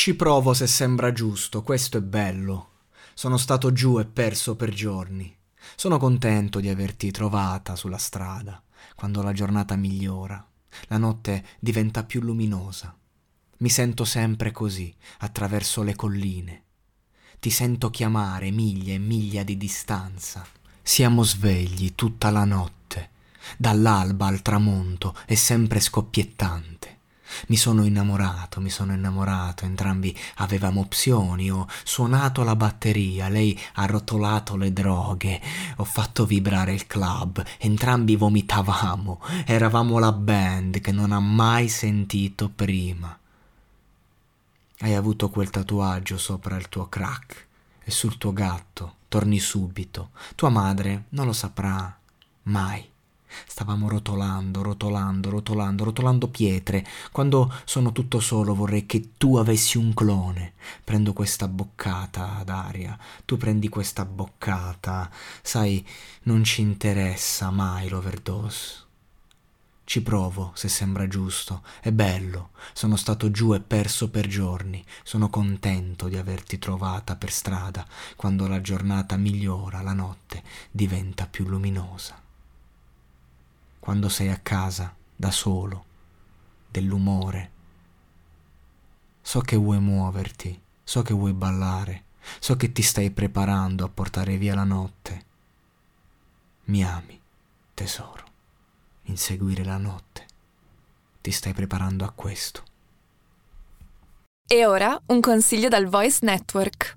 Ci provo se sembra giusto, questo è bello. Sono stato giù e perso per giorni. Sono contento di averti trovata sulla strada, quando la giornata migliora, la notte diventa più luminosa. Mi sento sempre così, attraverso le colline. Ti sento chiamare miglia e miglia di distanza. Siamo svegli tutta la notte, dall'alba al tramonto è sempre scoppiettante. Mi sono innamorato, mi sono innamorato, entrambi avevamo opzioni, ho suonato la batteria, lei ha rotolato le droghe, ho fatto vibrare il club, entrambi vomitavamo, eravamo la band che non ha mai sentito prima. Hai avuto quel tatuaggio sopra il tuo crack e sul tuo gatto, torni subito, tua madre non lo saprà mai. Stavamo rotolando, rotolando, rotolando, rotolando pietre. Quando sono tutto solo vorrei che tu avessi un clone. Prendo questa boccata d'aria, tu prendi questa boccata. Sai, non ci interessa mai l'overdose. Ci provo, se sembra giusto. È bello. Sono stato giù e perso per giorni. Sono contento di averti trovata per strada. Quando la giornata migliora, la notte diventa più luminosa quando sei a casa, da solo, dell'umore. So che vuoi muoverti, so che vuoi ballare, so che ti stai preparando a portare via la notte. Mi ami, tesoro, inseguire la notte. Ti stai preparando a questo. E ora un consiglio dal Voice Network.